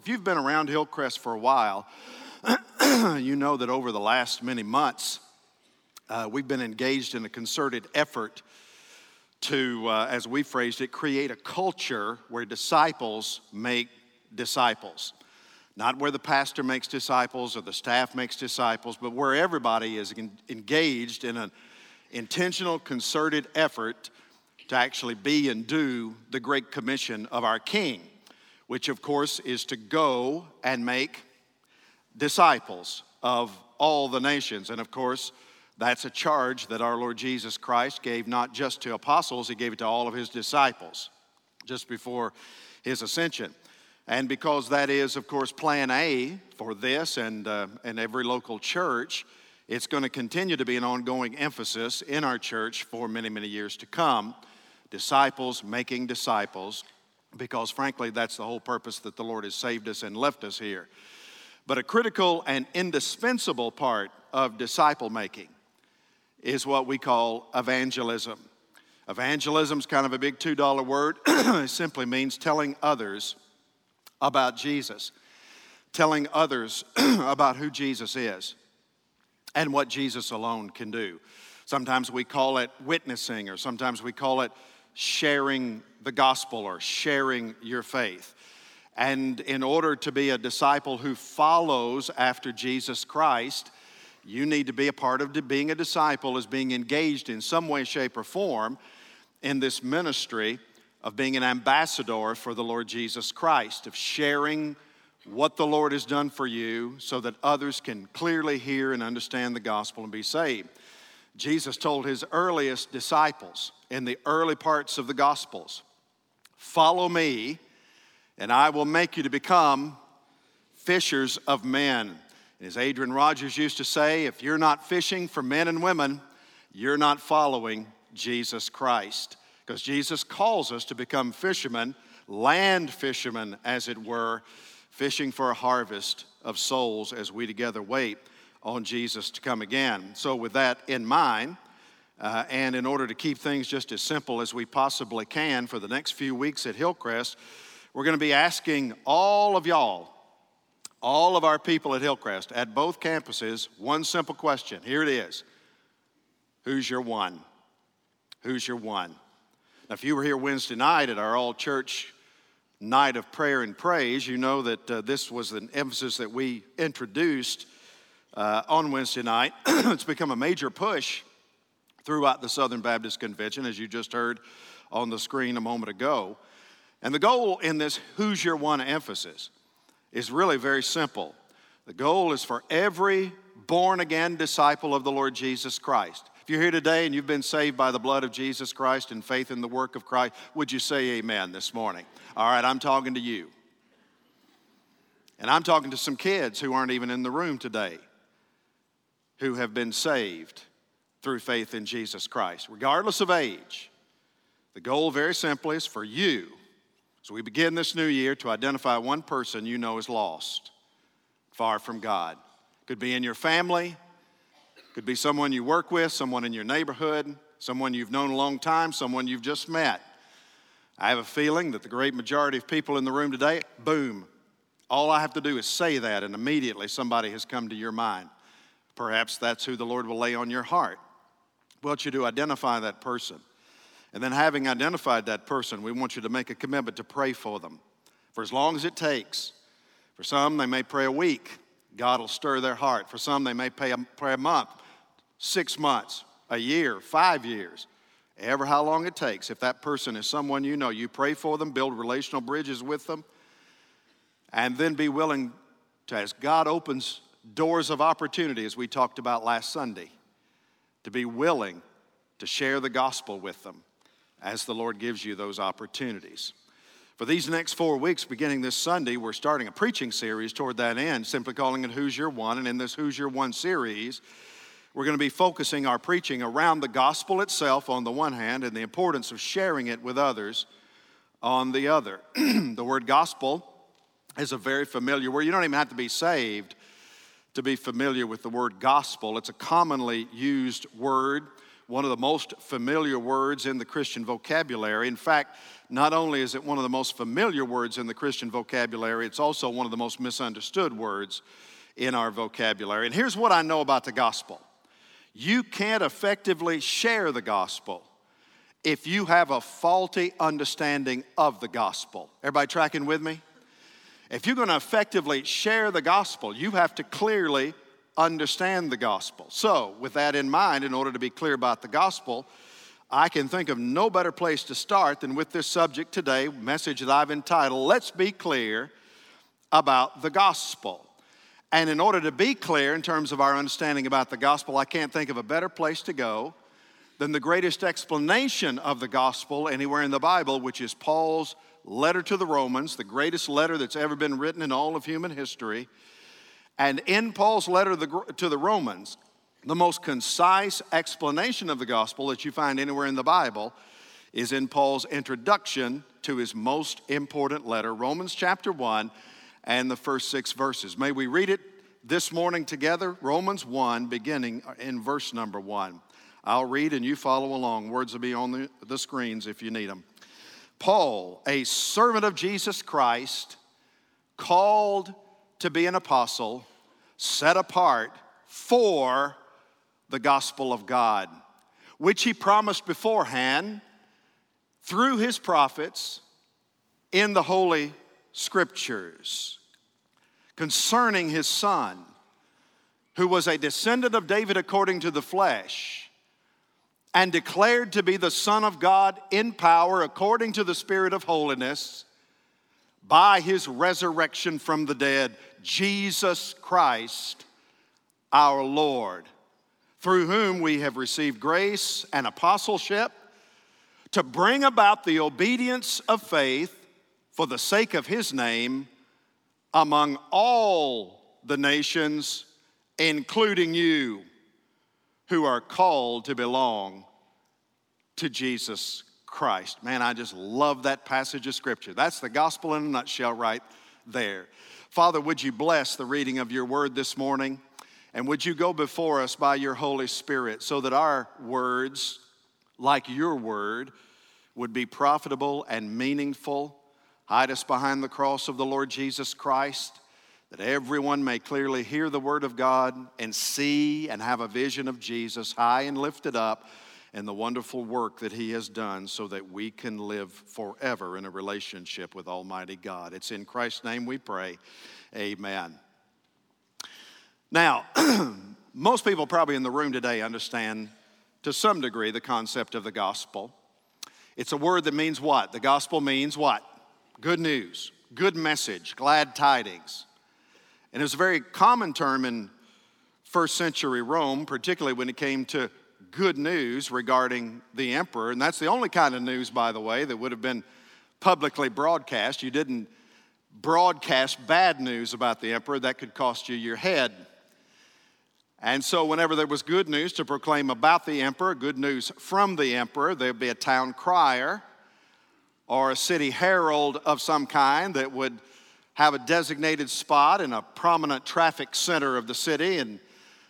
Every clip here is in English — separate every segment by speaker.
Speaker 1: if you've been around Hillcrest for a while, you know that over the last many months, uh, we've been engaged in a concerted effort to, uh, as we phrased it, create a culture where disciples make disciples. Not where the pastor makes disciples or the staff makes disciples, but where everybody is engaged in an intentional, concerted effort to actually be and do the great commission of our King, which of course is to go and make disciples of all the nations. And of course, that's a charge that our Lord Jesus Christ gave not just to apostles, he gave it to all of his disciples just before his ascension. And because that is, of course, plan A for this and, uh, and every local church, it's going to continue to be an ongoing emphasis in our church for many, many years to come. Disciples making disciples, because frankly, that's the whole purpose that the Lord has saved us and left us here. But a critical and indispensable part of disciple making is what we call evangelism. Evangelism is kind of a big $2 word. it simply means telling others about Jesus, telling others about who Jesus is and what Jesus alone can do. Sometimes we call it witnessing, or sometimes we call it sharing the gospel or sharing your faith. And in order to be a disciple who follows after Jesus Christ, you need to be a part of being a disciple, is being engaged in some way, shape, or form in this ministry of being an ambassador for the Lord Jesus Christ, of sharing what the Lord has done for you so that others can clearly hear and understand the gospel and be saved. Jesus told his earliest disciples in the early parts of the gospels, Follow me, and I will make you to become fishers of men. And as Adrian Rogers used to say, if you're not fishing for men and women, you're not following Jesus Christ. Because Jesus calls us to become fishermen, land fishermen, as it were, fishing for a harvest of souls as we together wait on Jesus to come again. So, with that in mind, uh, and in order to keep things just as simple as we possibly can for the next few weeks at Hillcrest, we're going to be asking all of y'all, all of our people at Hillcrest, at both campuses, one simple question. Here it is Who's your one? Who's your one? Now, if you were here Wednesday night at our all church night of prayer and praise, you know that uh, this was an emphasis that we introduced uh, on Wednesday night. it's become a major push throughout the Southern Baptist Convention, as you just heard on the screen a moment ago. And the goal in this Who's Your One emphasis is really very simple. The goal is for every born again disciple of the Lord Jesus Christ. If you're here today and you've been saved by the blood of Jesus Christ and faith in the work of Christ, would you say amen this morning? All right, I'm talking to you. And I'm talking to some kids who aren't even in the room today who have been saved through faith in Jesus Christ, regardless of age. The goal, very simply, is for you, as we begin this new year, to identify one person you know is lost, far from God. Could be in your family, could be someone you work with, someone in your neighborhood, someone you've known a long time, someone you've just met. I have a feeling that the great majority of people in the room today, boom, all I have to do is say that, and immediately somebody has come to your mind. Perhaps that's who the Lord will lay on your heart. We want you to identify that person. And then, having identified that person, we want you to make a commitment to pray for them for as long as it takes. For some, they may pray a week. God will stir their heart. For some, they may pray a, pray a month, six months, a year, five years ever how long it takes. If that person is someone you know, you pray for them, build relational bridges with them, and then be willing to, as God opens doors of opportunity, as we talked about last Sunday, to be willing to share the gospel with them as the Lord gives you those opportunities. For these next four weeks, beginning this Sunday, we're starting a preaching series toward that end, simply calling it Who's Your One. And in this Who's Your One series, we're going to be focusing our preaching around the gospel itself on the one hand and the importance of sharing it with others on the other. the word gospel is a very familiar word. You don't even have to be saved to be familiar with the word gospel. It's a commonly used word one of the most familiar words in the Christian vocabulary. In fact, not only is it one of the most familiar words in the Christian vocabulary, it's also one of the most misunderstood words in our vocabulary. And here's what I know about the gospel you can't effectively share the gospel if you have a faulty understanding of the gospel. Everybody tracking with me? If you're going to effectively share the gospel, you have to clearly understand the gospel. So, with that in mind, in order to be clear about the gospel, I can think of no better place to start than with this subject today, message that I've entitled, Let's Be Clear About the Gospel. And in order to be clear in terms of our understanding about the gospel, I can't think of a better place to go than the greatest explanation of the gospel anywhere in the Bible, which is Paul's letter to the Romans, the greatest letter that's ever been written in all of human history. And in Paul's letter to the Romans, the most concise explanation of the gospel that you find anywhere in the Bible is in Paul's introduction to his most important letter, Romans chapter 1 and the first six verses. May we read it this morning together? Romans 1, beginning in verse number 1. I'll read and you follow along. Words will be on the, the screens if you need them. Paul, a servant of Jesus Christ, called to be an apostle, set apart for the gospel of God, which he promised beforehand through his prophets in the Holy Scriptures concerning his son, who was a descendant of David according to the flesh and declared to be the Son of God in power according to the Spirit of holiness by his resurrection from the dead, Jesus Christ our Lord, through whom we have received grace and apostleship to bring about the obedience of faith for the sake of his name among all the nations, including you who are called to belong to Jesus Christ. Man, I just love that passage of Scripture. That's the gospel in a nutshell right there. Father, would you bless the reading of your word this morning? And would you go before us by your Holy Spirit so that our words, like your word, would be profitable and meaningful? Hide us behind the cross of the Lord Jesus Christ that everyone may clearly hear the word of God and see and have a vision of Jesus high and lifted up and the wonderful work that he has done so that we can live forever in a relationship with Almighty God. It's in Christ's name we pray. Amen. Now, most people probably in the room today understand to some degree the concept of the gospel. It's a word that means what? The gospel means what? Good news, good message, glad tidings. And it was a very common term in first century Rome, particularly when it came to good news regarding the emperor. And that's the only kind of news, by the way, that would have been publicly broadcast. You didn't broadcast bad news about the emperor, that could cost you your head. And so, whenever there was good news to proclaim about the emperor, good news from the emperor, there'd be a town crier or a city herald of some kind that would have a designated spot in a prominent traffic center of the city, and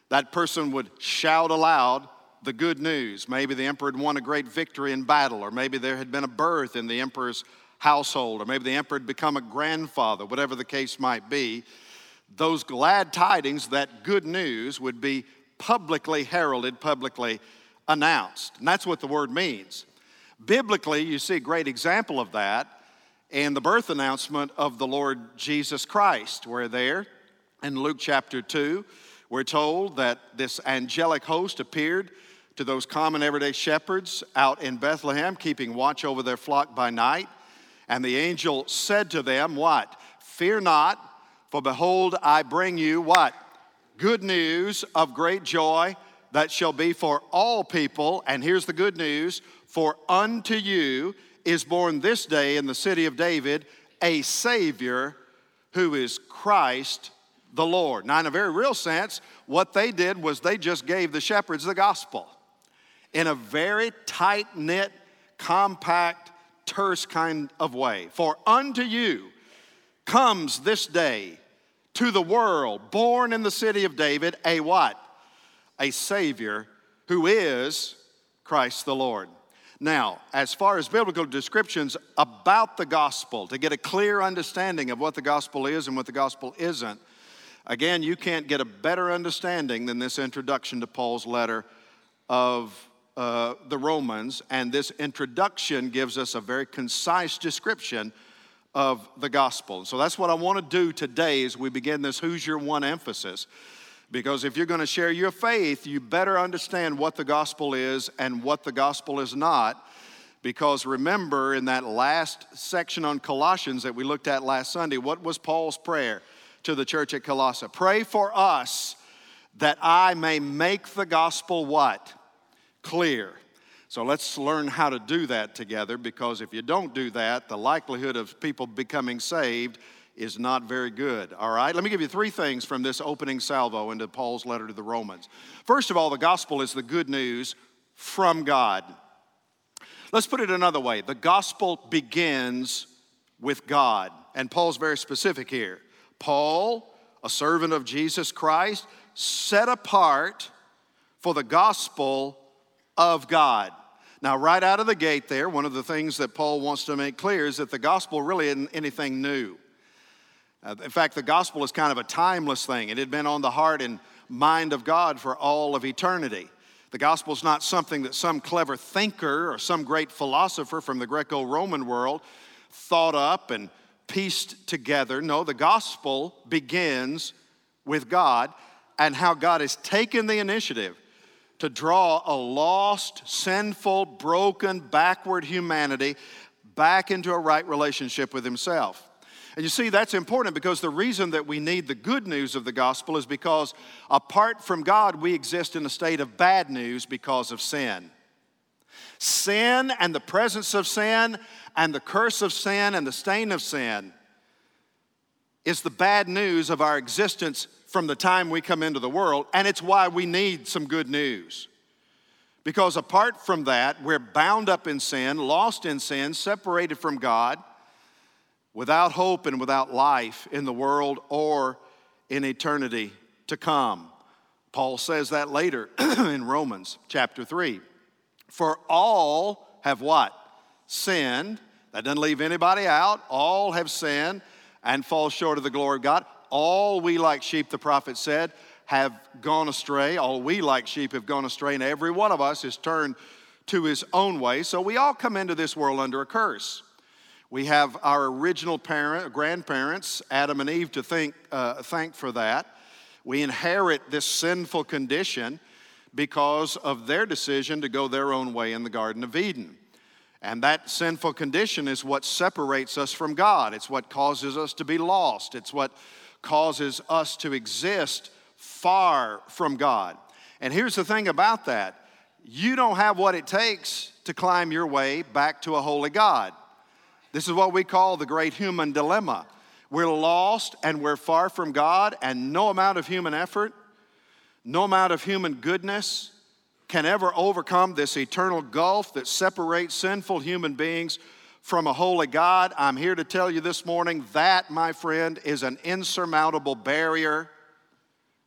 Speaker 1: that person would shout aloud the good news. Maybe the emperor had won a great victory in battle, or maybe there had been a birth in the emperor's household, or maybe the emperor had become a grandfather, whatever the case might be. Those glad tidings, that good news, would be publicly heralded, publicly announced. And that's what the word means. Biblically, you see a great example of that and the birth announcement of the Lord Jesus Christ. We're there in Luke chapter 2. We're told that this angelic host appeared to those common everyday shepherds out in Bethlehem, keeping watch over their flock by night. And the angel said to them, What? Fear not, for behold, I bring you what? Good news of great joy that shall be for all people. And here's the good news for unto you is born this day in the city of David a Savior who is Christ the Lord. Now, in a very real sense, what they did was they just gave the shepherds the gospel in a very tight knit, compact, terse kind of way. For unto you comes this day to the world, born in the city of David, a what? A Savior who is Christ the Lord. Now, as far as biblical descriptions about the gospel, to get a clear understanding of what the gospel is and what the gospel isn't, again, you can't get a better understanding than this introduction to Paul's letter of uh, the Romans. And this introduction gives us a very concise description of the gospel. So that's what I want to do today as we begin this Who's Your One emphasis. Because if you're going to share your faith, you better understand what the gospel is and what the gospel is not. Because remember, in that last section on Colossians that we looked at last Sunday, what was Paul's prayer to the church at Colossae? Pray for us that I may make the gospel what? Clear. So let's learn how to do that together because if you don't do that, the likelihood of people becoming saved is not very good. All right, let me give you three things from this opening salvo into Paul's letter to the Romans. First of all, the gospel is the good news from God. Let's put it another way the gospel begins with God, and Paul's very specific here. Paul, a servant of Jesus Christ, set apart for the gospel of God. Now, right out of the gate, there, one of the things that Paul wants to make clear is that the gospel really isn't anything new. Uh, in fact, the gospel is kind of a timeless thing. It had been on the heart and mind of God for all of eternity. The gospel is not something that some clever thinker or some great philosopher from the Greco Roman world thought up and pieced together. No, the gospel begins with God and how God has taken the initiative to draw a lost, sinful, broken, backward humanity back into a right relationship with Himself. And you see, that's important because the reason that we need the good news of the gospel is because apart from God, we exist in a state of bad news because of sin. Sin and the presence of sin and the curse of sin and the stain of sin is the bad news of our existence from the time we come into the world, and it's why we need some good news. Because apart from that, we're bound up in sin, lost in sin, separated from God without hope and without life in the world or in eternity to come. Paul says that later in Romans chapter 3. For all have what? Sinned. That doesn't leave anybody out. All have sinned and fall short of the glory of God. All we, like sheep, the prophet said, have gone astray. All we, like sheep, have gone astray, and every one of us is turned to his own way. So we all come into this world under a curse. We have our original parent, grandparents, Adam and Eve, to think, uh, thank for that. We inherit this sinful condition because of their decision to go their own way in the Garden of Eden. And that sinful condition is what separates us from God. It's what causes us to be lost. It's what causes us to exist far from God. And here's the thing about that you don't have what it takes to climb your way back to a holy God. This is what we call the great human dilemma. We're lost and we're far from God, and no amount of human effort, no amount of human goodness can ever overcome this eternal gulf that separates sinful human beings from a holy God. I'm here to tell you this morning that, my friend, is an insurmountable barrier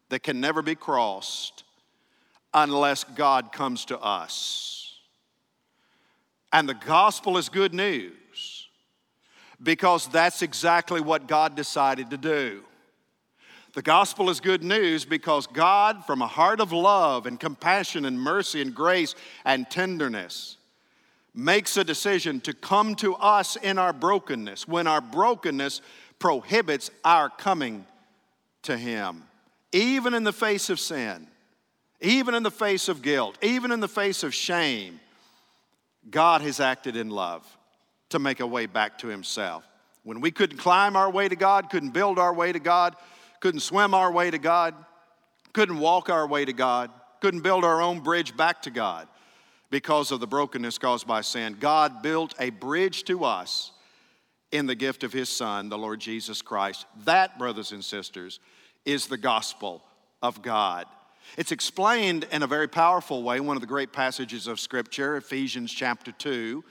Speaker 1: that can never be crossed unless God comes to us. And the gospel is good news because that's exactly what God decided to do. The gospel is good news because God, from a heart of love and compassion and mercy and grace and tenderness, makes a decision to come to us in our brokenness when our brokenness prohibits our coming to Him, even in the face of sin, even in the face of guilt, even in the face of shame. God has acted in love to make a way back to Himself. When we couldn't climb our way to God, couldn't build our way to God, couldn't swim our way to God, couldn't walk our way to God, couldn't build our own bridge back to God because of the brokenness caused by sin, God built a bridge to us in the gift of His Son, the Lord Jesus Christ. That, brothers and sisters, is the gospel of God. It's explained in a very powerful way, one of the great passages of Scripture, Ephesians chapter 2.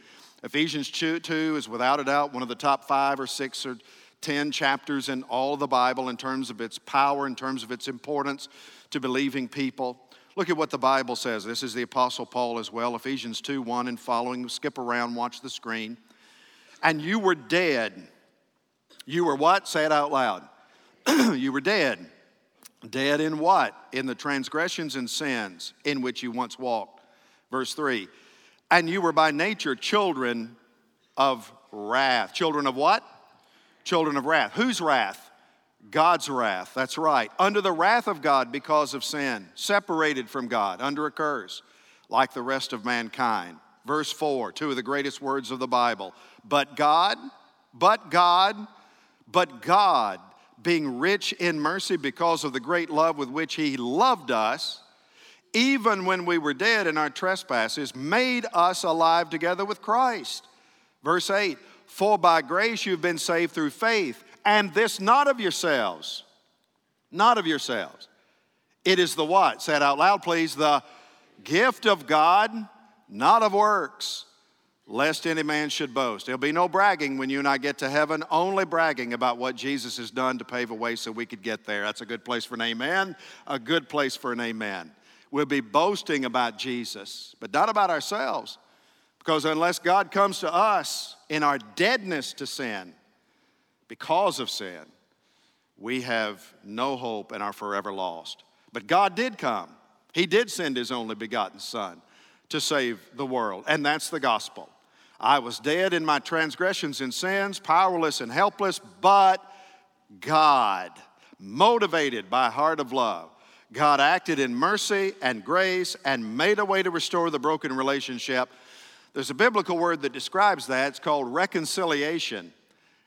Speaker 1: Ephesians 2 is without a doubt one of the top five or six or 10 chapters in all of the Bible in terms of its power, in terms of its importance to believing people. Look at what the Bible says. This is the Apostle Paul as well, Ephesians 2 1 and following. Skip around, watch the screen. And you were dead. You were what? Say it out loud. you were dead. Dead in what? In the transgressions and sins in which you once walked. Verse 3 And you were by nature children of wrath. Children of what? Children of wrath. Whose wrath? God's wrath. That's right. Under the wrath of God because of sin, separated from God, under a curse, like the rest of mankind. Verse 4, two of the greatest words of the Bible. But God, but God, but God, being rich in mercy because of the great love with which He loved us, even when we were dead in our trespasses, made us alive together with Christ. Verse 8, for by grace you've been saved through faith and this not of yourselves. Not of yourselves. It is the what? Say it out loud, please. The gift of God, not of works, lest any man should boast. There'll be no bragging when you and I get to heaven, only bragging about what Jesus has done to pave a way so we could get there. That's a good place for an amen. A good place for an amen. We'll be boasting about Jesus, but not about ourselves. Because unless God comes to us in our deadness to sin, because of sin, we have no hope and are forever lost. But God did come. He did send His only begotten Son to save the world, and that's the gospel. I was dead in my transgressions and sins, powerless and helpless, but God, motivated by a heart of love, God acted in mercy and grace and made a way to restore the broken relationship. There's a biblical word that describes that. It's called reconciliation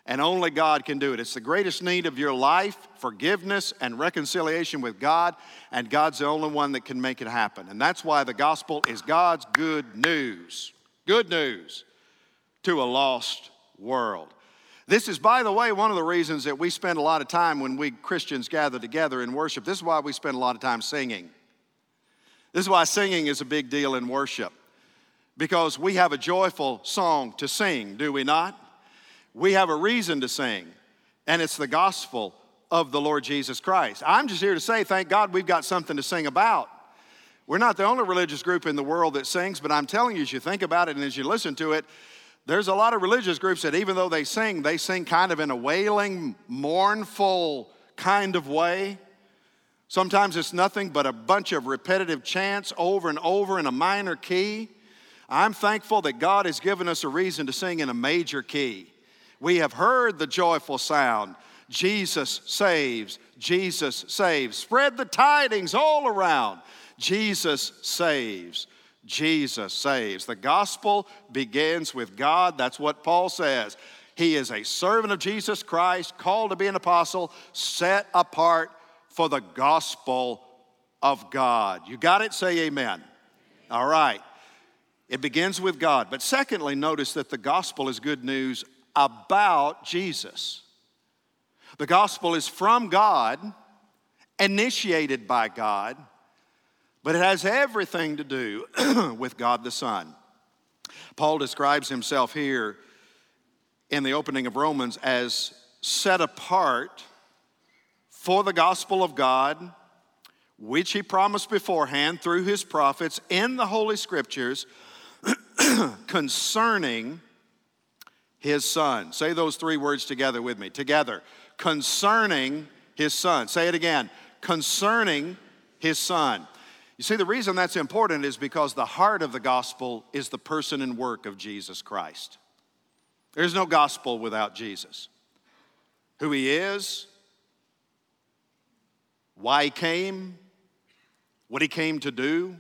Speaker 1: and only God can do it. It's the greatest need of your life forgiveness and reconciliation with God, and God's the only one that can make it happen. And that's why the gospel is God's good news. Good news to a lost world. This is, by the way, one of the reasons that we spend a lot of time when we Christians gather together in worship. This is why we spend a lot of time singing. This is why singing is a big deal in worship. Because we have a joyful song to sing, do we not? we have a reason to sing, and it's the gospel of the Lord Jesus Christ. I'm just here to say, thank God we've got something to sing about. We're not the only religious group in the world that sings, but I'm telling you, as you think about it and as you listen to it, there's a lot of religious groups that even though they sing, they sing kind of in a wailing, mournful kind of way. Sometimes it's nothing but a bunch of repetitive chants over and over in a minor key. I'm thankful that God has given us a reason to sing in a major key. We have heard the joyful sound Jesus saves, Jesus saves. Spread the tidings all around. Jesus saves, Jesus saves. The gospel begins with God. That's what Paul says. He is a servant of Jesus Christ, called to be an apostle, set apart for the gospel of God. You got it? Say amen. All right. It begins with God. But secondly, notice that the gospel is good news about Jesus. The gospel is from God, initiated by God, but it has everything to do with God the Son. Paul describes himself here in the opening of Romans as set apart for the gospel of God, which he promised beforehand through his prophets in the Holy Scriptures concerning his son. Say those three words together with me. Together. Concerning his son. Say it again. Concerning his son. You see, the reason that's important is because the heart of the gospel is the person and work of Jesus Christ. There's no gospel without Jesus. Who he is, why he came, what he came to do.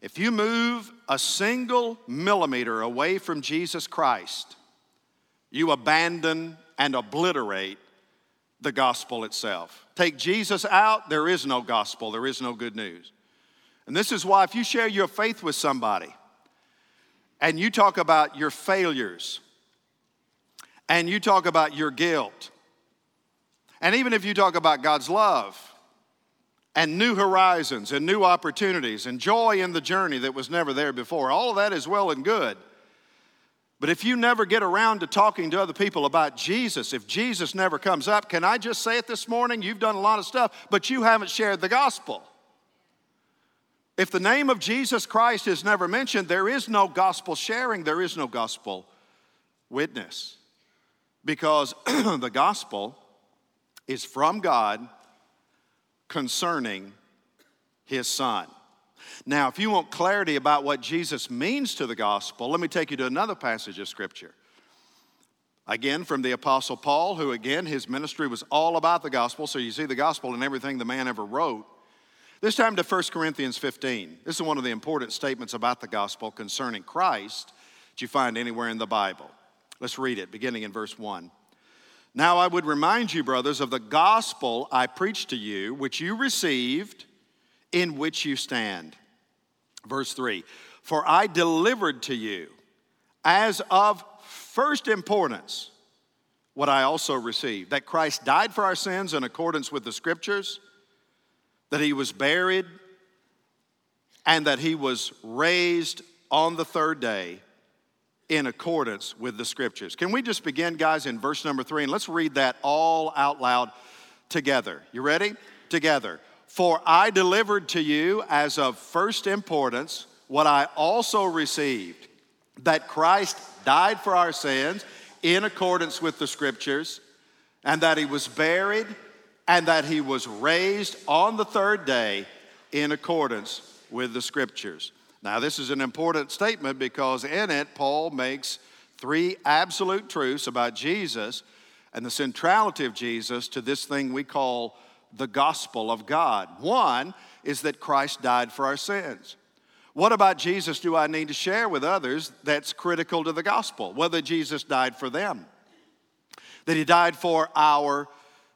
Speaker 1: If you move a single millimeter away from Jesus Christ, you abandon and obliterate the gospel itself. Take Jesus out, there is no gospel, there is no good news. And this is why, if you share your faith with somebody and you talk about your failures and you talk about your guilt, and even if you talk about God's love and new horizons and new opportunities and joy in the journey that was never there before, all of that is well and good. But if you never get around to talking to other people about Jesus, if Jesus never comes up, can I just say it this morning? You've done a lot of stuff, but you haven't shared the gospel. If the name of Jesus Christ is never mentioned, there is no gospel sharing, there is no gospel witness. Because the gospel is from God concerning his son. Now, if you want clarity about what Jesus means to the gospel, let me take you to another passage of scripture. Again, from the Apostle Paul, who again, his ministry was all about the gospel. So you see the gospel in everything the man ever wrote. This time to 1 Corinthians 15. This is one of the important statements about the gospel concerning Christ that you find anywhere in the Bible. Let's read it, beginning in verse 1. Now I would remind you, brothers, of the gospel I preached to you, which you received, in which you stand. Verse 3 For I delivered to you as of first importance what I also received that Christ died for our sins in accordance with the scriptures, that he was buried, and that he was raised on the third day in accordance with the scriptures. Can we just begin, guys, in verse number three? And let's read that all out loud together. You ready? Together. For I delivered to you as of first importance what I also received that Christ died for our sins in accordance with the scriptures, and that he was buried, and that he was raised on the third day in accordance with the scriptures. Now, this is an important statement because in it, Paul makes three absolute truths about Jesus and the centrality of Jesus to this thing we call the gospel of God. One is that Christ died for our sins. What about Jesus do I need to share with others that's critical to the gospel? Whether Jesus died for them, that he died for our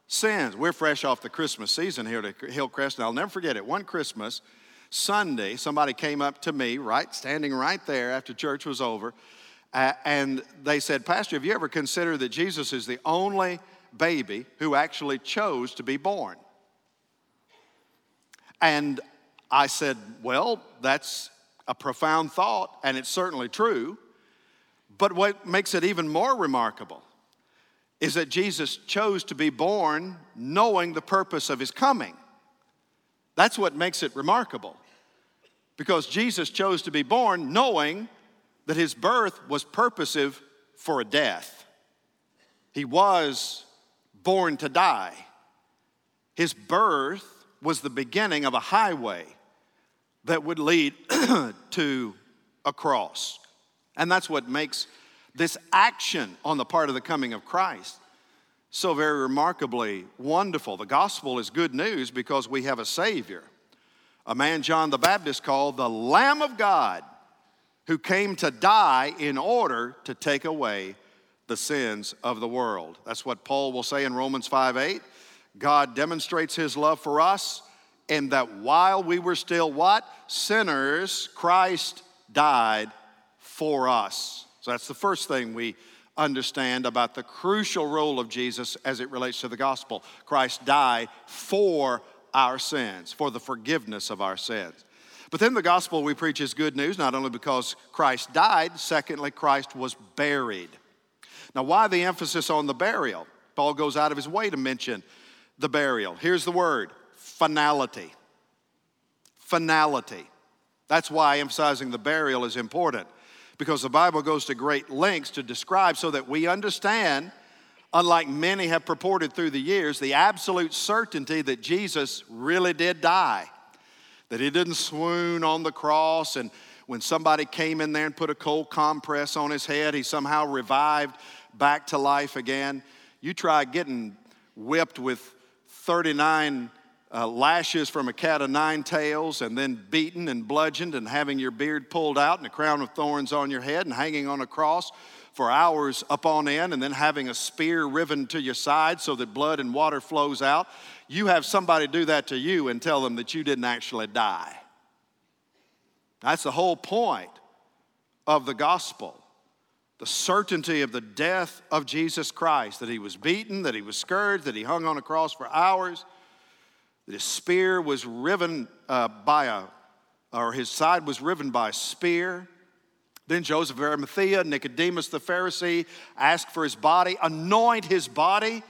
Speaker 1: sins. We're fresh off the Christmas season here at Hillcrest, and I'll never forget it. One Christmas, Sunday, somebody came up to me, right, standing right there after church was over, uh, and they said, Pastor, have you ever considered that Jesus is the only baby who actually chose to be born? And I said, Well, that's a profound thought, and it's certainly true. But what makes it even more remarkable is that Jesus chose to be born knowing the purpose of his coming. That's what makes it remarkable. Because Jesus chose to be born knowing that his birth was purposive for a death. He was born to die. His birth was the beginning of a highway that would lead to a cross. And that's what makes this action on the part of the coming of Christ so very remarkably wonderful. The gospel is good news because we have a Savior, a man John the Baptist called the Lamb of God, who came to die in order to take away the sins of the world. That's what Paul will say in Romans 5 8. God demonstrates his love for us in that while we were still what? Sinners, Christ died for us. So that's the first thing we understand about the crucial role of Jesus as it relates to the gospel. Christ died for our sins, for the forgiveness of our sins. But then the gospel we preach is good news, not only because Christ died, secondly, Christ was buried. Now, why the emphasis on the burial? Paul goes out of his way to mention the burial. Here's the word finality. Finality. That's why emphasizing the burial is important because the Bible goes to great lengths to describe so that we understand, unlike many have purported through the years, the absolute certainty that Jesus really did die, that he didn't swoon on the cross and when somebody came in there and put a cold compress on his head, he somehow revived back to life again. You try getting whipped with 39 uh, lashes from a cat of nine tails, and then beaten and bludgeoned, and having your beard pulled out and a crown of thorns on your head, and hanging on a cross for hours up on end, and then having a spear riven to your side so that blood and water flows out. You have somebody do that to you and tell them that you didn't actually die. That's the whole point of the gospel the certainty of the death of Jesus Christ, that he was beaten, that he was scourged, that he hung on a cross for hours his spear was riven uh, by a, or his side was riven by a spear. Then Joseph of Arimathea, Nicodemus the Pharisee, asked for his body, anoint his body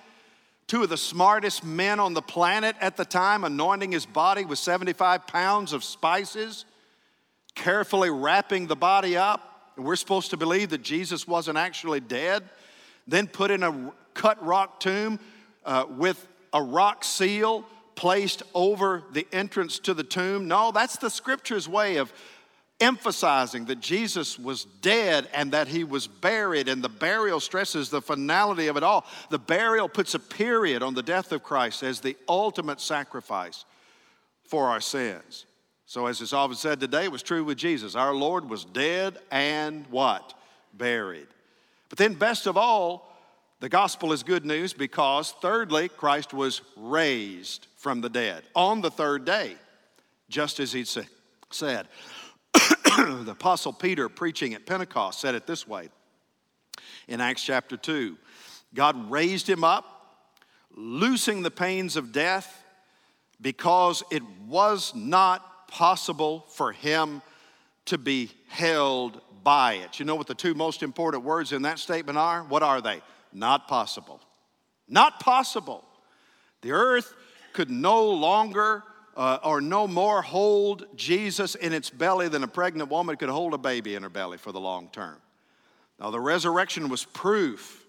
Speaker 1: two of the smartest men on the planet at the time, anointing his body with 75 pounds of spices, carefully wrapping the body up. And we're supposed to believe that Jesus wasn't actually dead. Then put in a cut rock tomb uh, with a rock seal placed over the entrance to the tomb. No, that's the scripture's way of emphasizing that Jesus was dead and that he was buried, and the burial stresses the finality of it all. The burial puts a period on the death of Christ as the ultimate sacrifice for our sins. So, as it's often said today, it was true with Jesus. Our Lord was dead and what? Buried. But then, best of all, the gospel is good news because, thirdly, Christ was raised from the dead on the third day, just as he said. the Apostle Peter, preaching at Pentecost, said it this way in Acts chapter 2 God raised him up, loosing the pains of death, because it was not possible for him to be held by it. You know what the two most important words in that statement are? What are they? Not possible. Not possible. The earth could no longer uh, or no more hold Jesus in its belly than a pregnant woman could hold a baby in her belly for the long term. Now, the resurrection was proof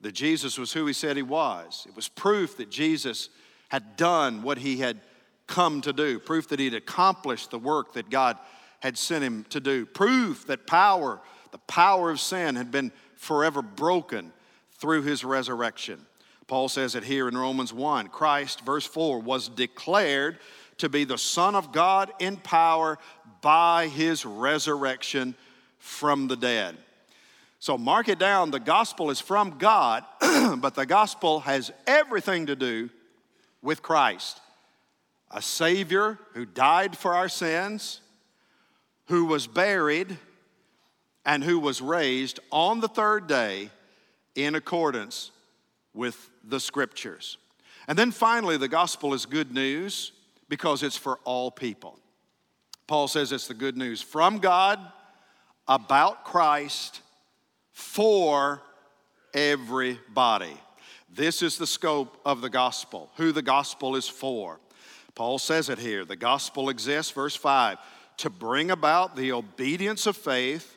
Speaker 1: that Jesus was who he said he was. It was proof that Jesus had done what he had come to do, proof that he'd accomplished the work that God had sent him to do, proof that power, the power of sin, had been forever broken through his resurrection. Paul says it here in Romans 1. Christ, verse 4, was declared to be the Son of God in power by his resurrection from the dead. So mark it down the gospel is from God, but the gospel has everything to do with Christ, a Savior who died for our sins, who was buried, and who was raised on the third day in accordance with the scriptures. And then finally, the gospel is good news because it's for all people. Paul says it's the good news from God about Christ for everybody. This is the scope of the gospel, who the gospel is for. Paul says it here. The gospel exists, verse 5, to bring about the obedience of faith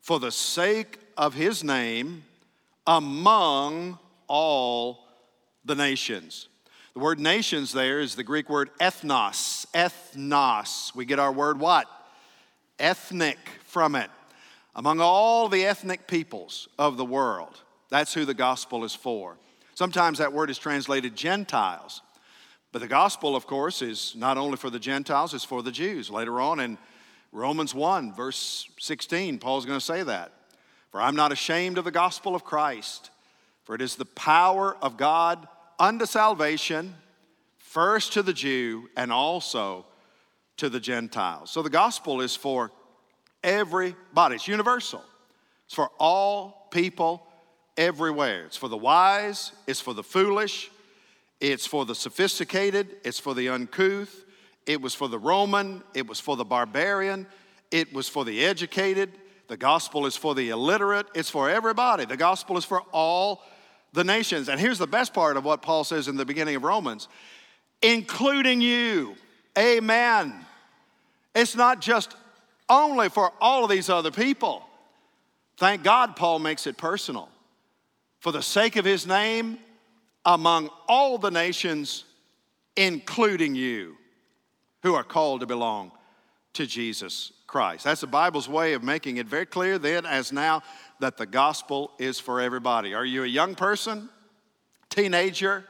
Speaker 1: for the sake of his name among all the nations. The word nations there is the Greek word ethnos. Ethnos. We get our word what? Ethnic from it. Among all the ethnic peoples of the world. That's who the gospel is for. Sometimes that word is translated Gentiles. But the gospel, of course, is not only for the Gentiles, it's for the Jews. Later on in Romans 1, verse 16, Paul's going to say that. For I'm not ashamed of the gospel of Christ for it is the power of God unto salvation, first to the Jew and also to the Gentiles. So the gospel is for everybody, it's universal. It's for all people everywhere. It's for the wise, it's for the foolish, it's for the sophisticated, it's for the uncouth, it was for the Roman, it was for the barbarian, it was for the educated. The gospel is for the illiterate, it's for everybody. The gospel is for all the nations. And here's the best part of what Paul says in the beginning of Romans including you. Amen. It's not just only for all of these other people. Thank God, Paul makes it personal. For the sake of his name, among all the nations, including you, who are called to belong to Jesus Christ. That's the Bible's way of making it very clear then as now that the gospel is for everybody. Are you a young person, teenager,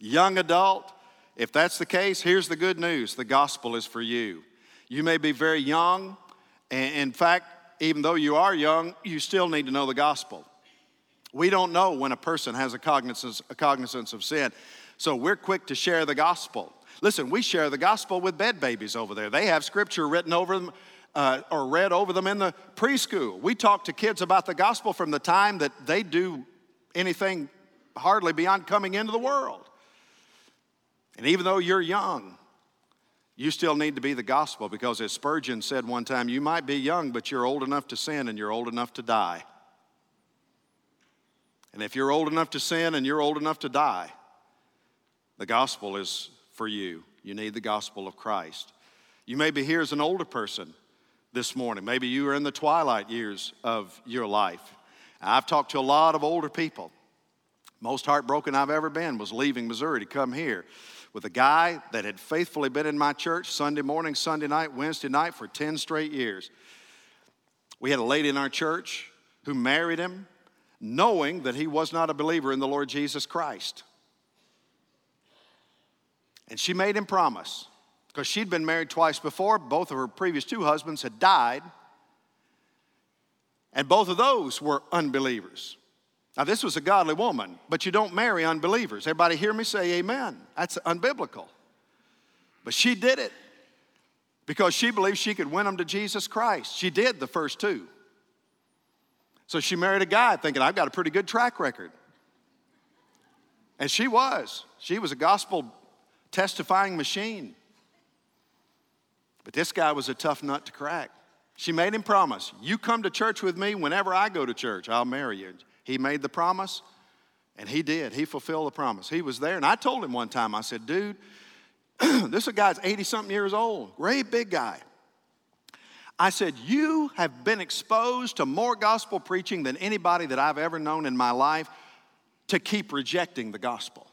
Speaker 1: young adult? If that's the case, here's the good news the gospel is for you. You may be very young, and in fact, even though you are young, you still need to know the gospel. We don't know when a person has a cognizance, a cognizance of sin, so we're quick to share the gospel. Listen, we share the gospel with bed babies over there. They have scripture written over them uh, or read over them in the preschool. We talk to kids about the gospel from the time that they do anything hardly beyond coming into the world. And even though you're young, you still need to be the gospel because, as Spurgeon said one time, you might be young, but you're old enough to sin and you're old enough to die. And if you're old enough to sin and you're old enough to die, The gospel is for you. You need the gospel of Christ. You may be here as an older person this morning. Maybe you are in the twilight years of your life. I've talked to a lot of older people. Most heartbroken I've ever been was leaving Missouri to come here with a guy that had faithfully been in my church Sunday morning, Sunday night, Wednesday night for 10 straight years. We had a lady in our church who married him knowing that he was not a believer in the Lord Jesus Christ. And she made him promise because she'd been married twice before. Both of her previous two husbands had died, and both of those were unbelievers. Now, this was a godly woman, but you don't marry unbelievers. Everybody hear me say amen. That's unbiblical. But she did it because she believed she could win them to Jesus Christ. She did the first two. So she married a guy thinking, I've got a pretty good track record. And she was. She was a gospel testifying machine. But this guy was a tough nut to crack. She made him promise, You come to church with me whenever I go to church, I'll marry you. He made the promise, and he did. He fulfilled the promise. He was there. And I told him one time, I said, Dude, this guy's 80 something years old, great big guy. I said, You have been exposed to more gospel preaching than anybody that I've ever known in my life to keep rejecting the gospel.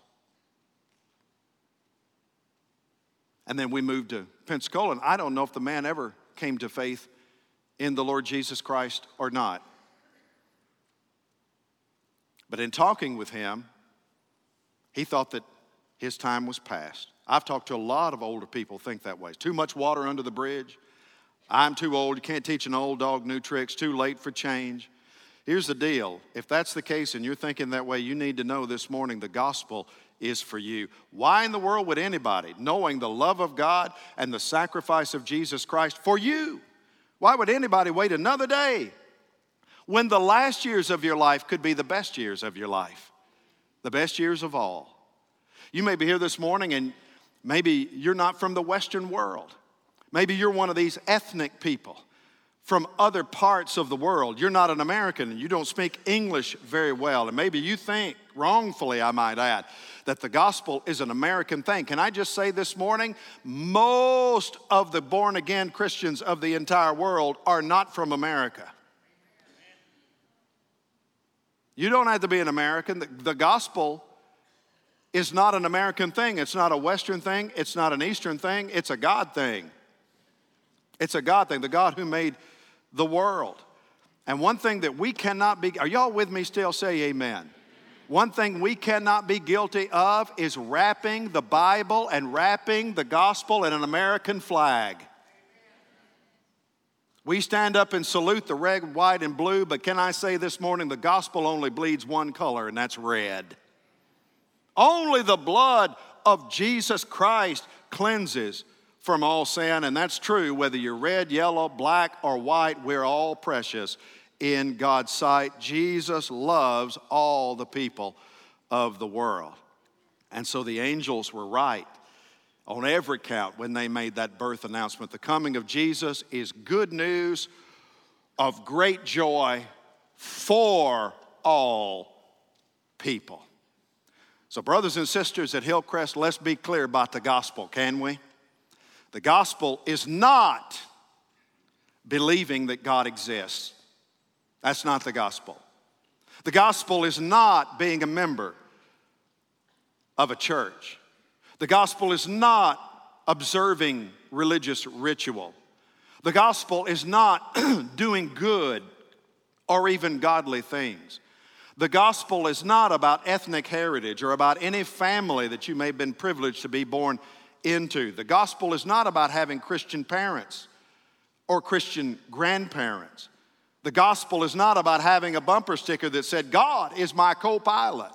Speaker 1: And then we moved to Pensacola, and I don't know if the man ever came to faith in the Lord Jesus Christ or not. But in talking with him, he thought that his time was past. I've talked to a lot of older people think that way. Too much water under the bridge. I'm too old. You can't teach an old dog new tricks. Too late for change. Here's the deal. If that's the case and you're thinking that way, you need to know this morning the gospel is for you. Why in the world would anybody, knowing the love of God and the sacrifice of Jesus Christ for you, why would anybody wait another day when the last years of your life could be the best years of your life? The best years of all. You may be here this morning and maybe you're not from the Western world. Maybe you're one of these ethnic people from other parts of the world. You're not an American you don't speak English very well. And maybe you think, wrongfully, I might add, that the gospel is an American thing. Can I just say this morning? Most of the born again Christians of the entire world are not from America. You don't have to be an American. The gospel is not an American thing. It's not a Western thing. It's not an Eastern thing. It's a God thing. It's a God thing, the God who made the world. And one thing that we cannot be, are y'all with me still? Say amen. One thing we cannot be guilty of is wrapping the Bible and wrapping the gospel in an American flag. We stand up and salute the red, white, and blue, but can I say this morning the gospel only bleeds one color, and that's red. Only the blood of Jesus Christ cleanses from all sin, and that's true whether you're red, yellow, black, or white, we're all precious in God's sight. Jesus loves all the people of the world. And so the angels were right on every count when they made that birth announcement. The coming of Jesus is good news of great joy for all people. So, brothers and sisters at Hillcrest, let's be clear about the gospel, can we? The gospel is not believing that God exists. That's not the gospel. The gospel is not being a member of a church. The gospel is not observing religious ritual. The gospel is not doing good or even godly things. The gospel is not about ethnic heritage or about any family that you may have been privileged to be born into. The gospel is not about having Christian parents or Christian grandparents. The gospel is not about having a bumper sticker that said, God is my co pilot.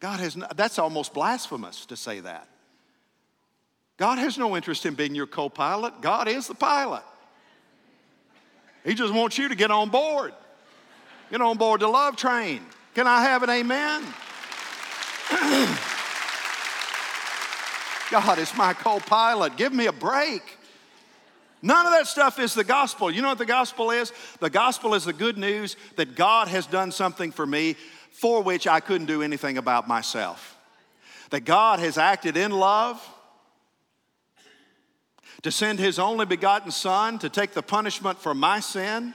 Speaker 1: God has, no, that's almost blasphemous to say that. God has no interest in being your co pilot, God is the pilot. He just wants you to get on board. Get on board the love train. Can I have an amen? God is my co pilot. Give me a break. None of that stuff is the gospel. You know what the gospel is? The gospel is the good news that God has done something for me for which I couldn't do anything about myself. that God has acted in love to send his only begotten Son to take the punishment for my sin.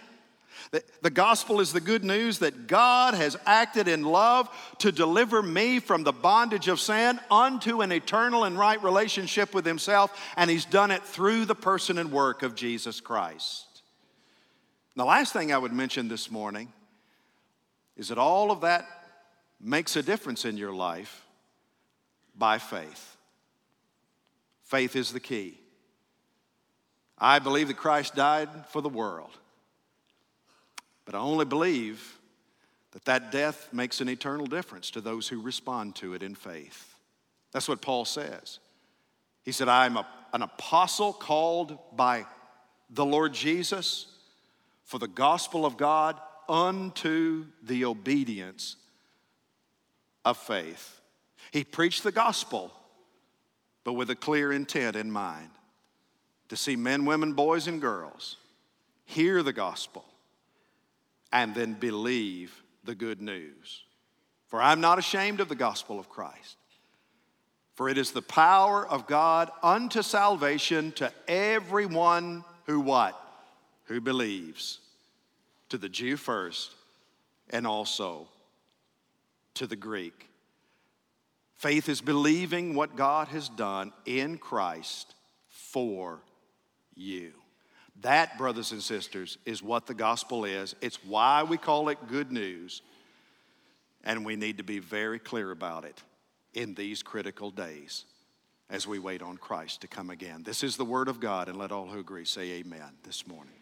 Speaker 1: The gospel is the good news that God has acted in love to deliver me from the bondage of sin unto an eternal and right relationship with Himself, and He's done it through the person and work of Jesus Christ. The last thing I would mention this morning is that all of that makes a difference in your life by faith. Faith is the key. I believe that Christ died for the world. But I only believe that that death makes an eternal difference to those who respond to it in faith. That's what Paul says. He said, I am a, an apostle called by the Lord Jesus for the gospel of God unto the obedience of faith. He preached the gospel, but with a clear intent in mind to see men, women, boys, and girls hear the gospel and then believe the good news. For I'm not ashamed of the gospel of Christ. For it is the power of God unto salvation to everyone who what? Who believes. To the Jew first and also to the Greek. Faith is believing what God has done in Christ for you. That, brothers and sisters, is what the gospel is. It's why we call it good news. And we need to be very clear about it in these critical days as we wait on Christ to come again. This is the word of God, and let all who agree say amen this morning.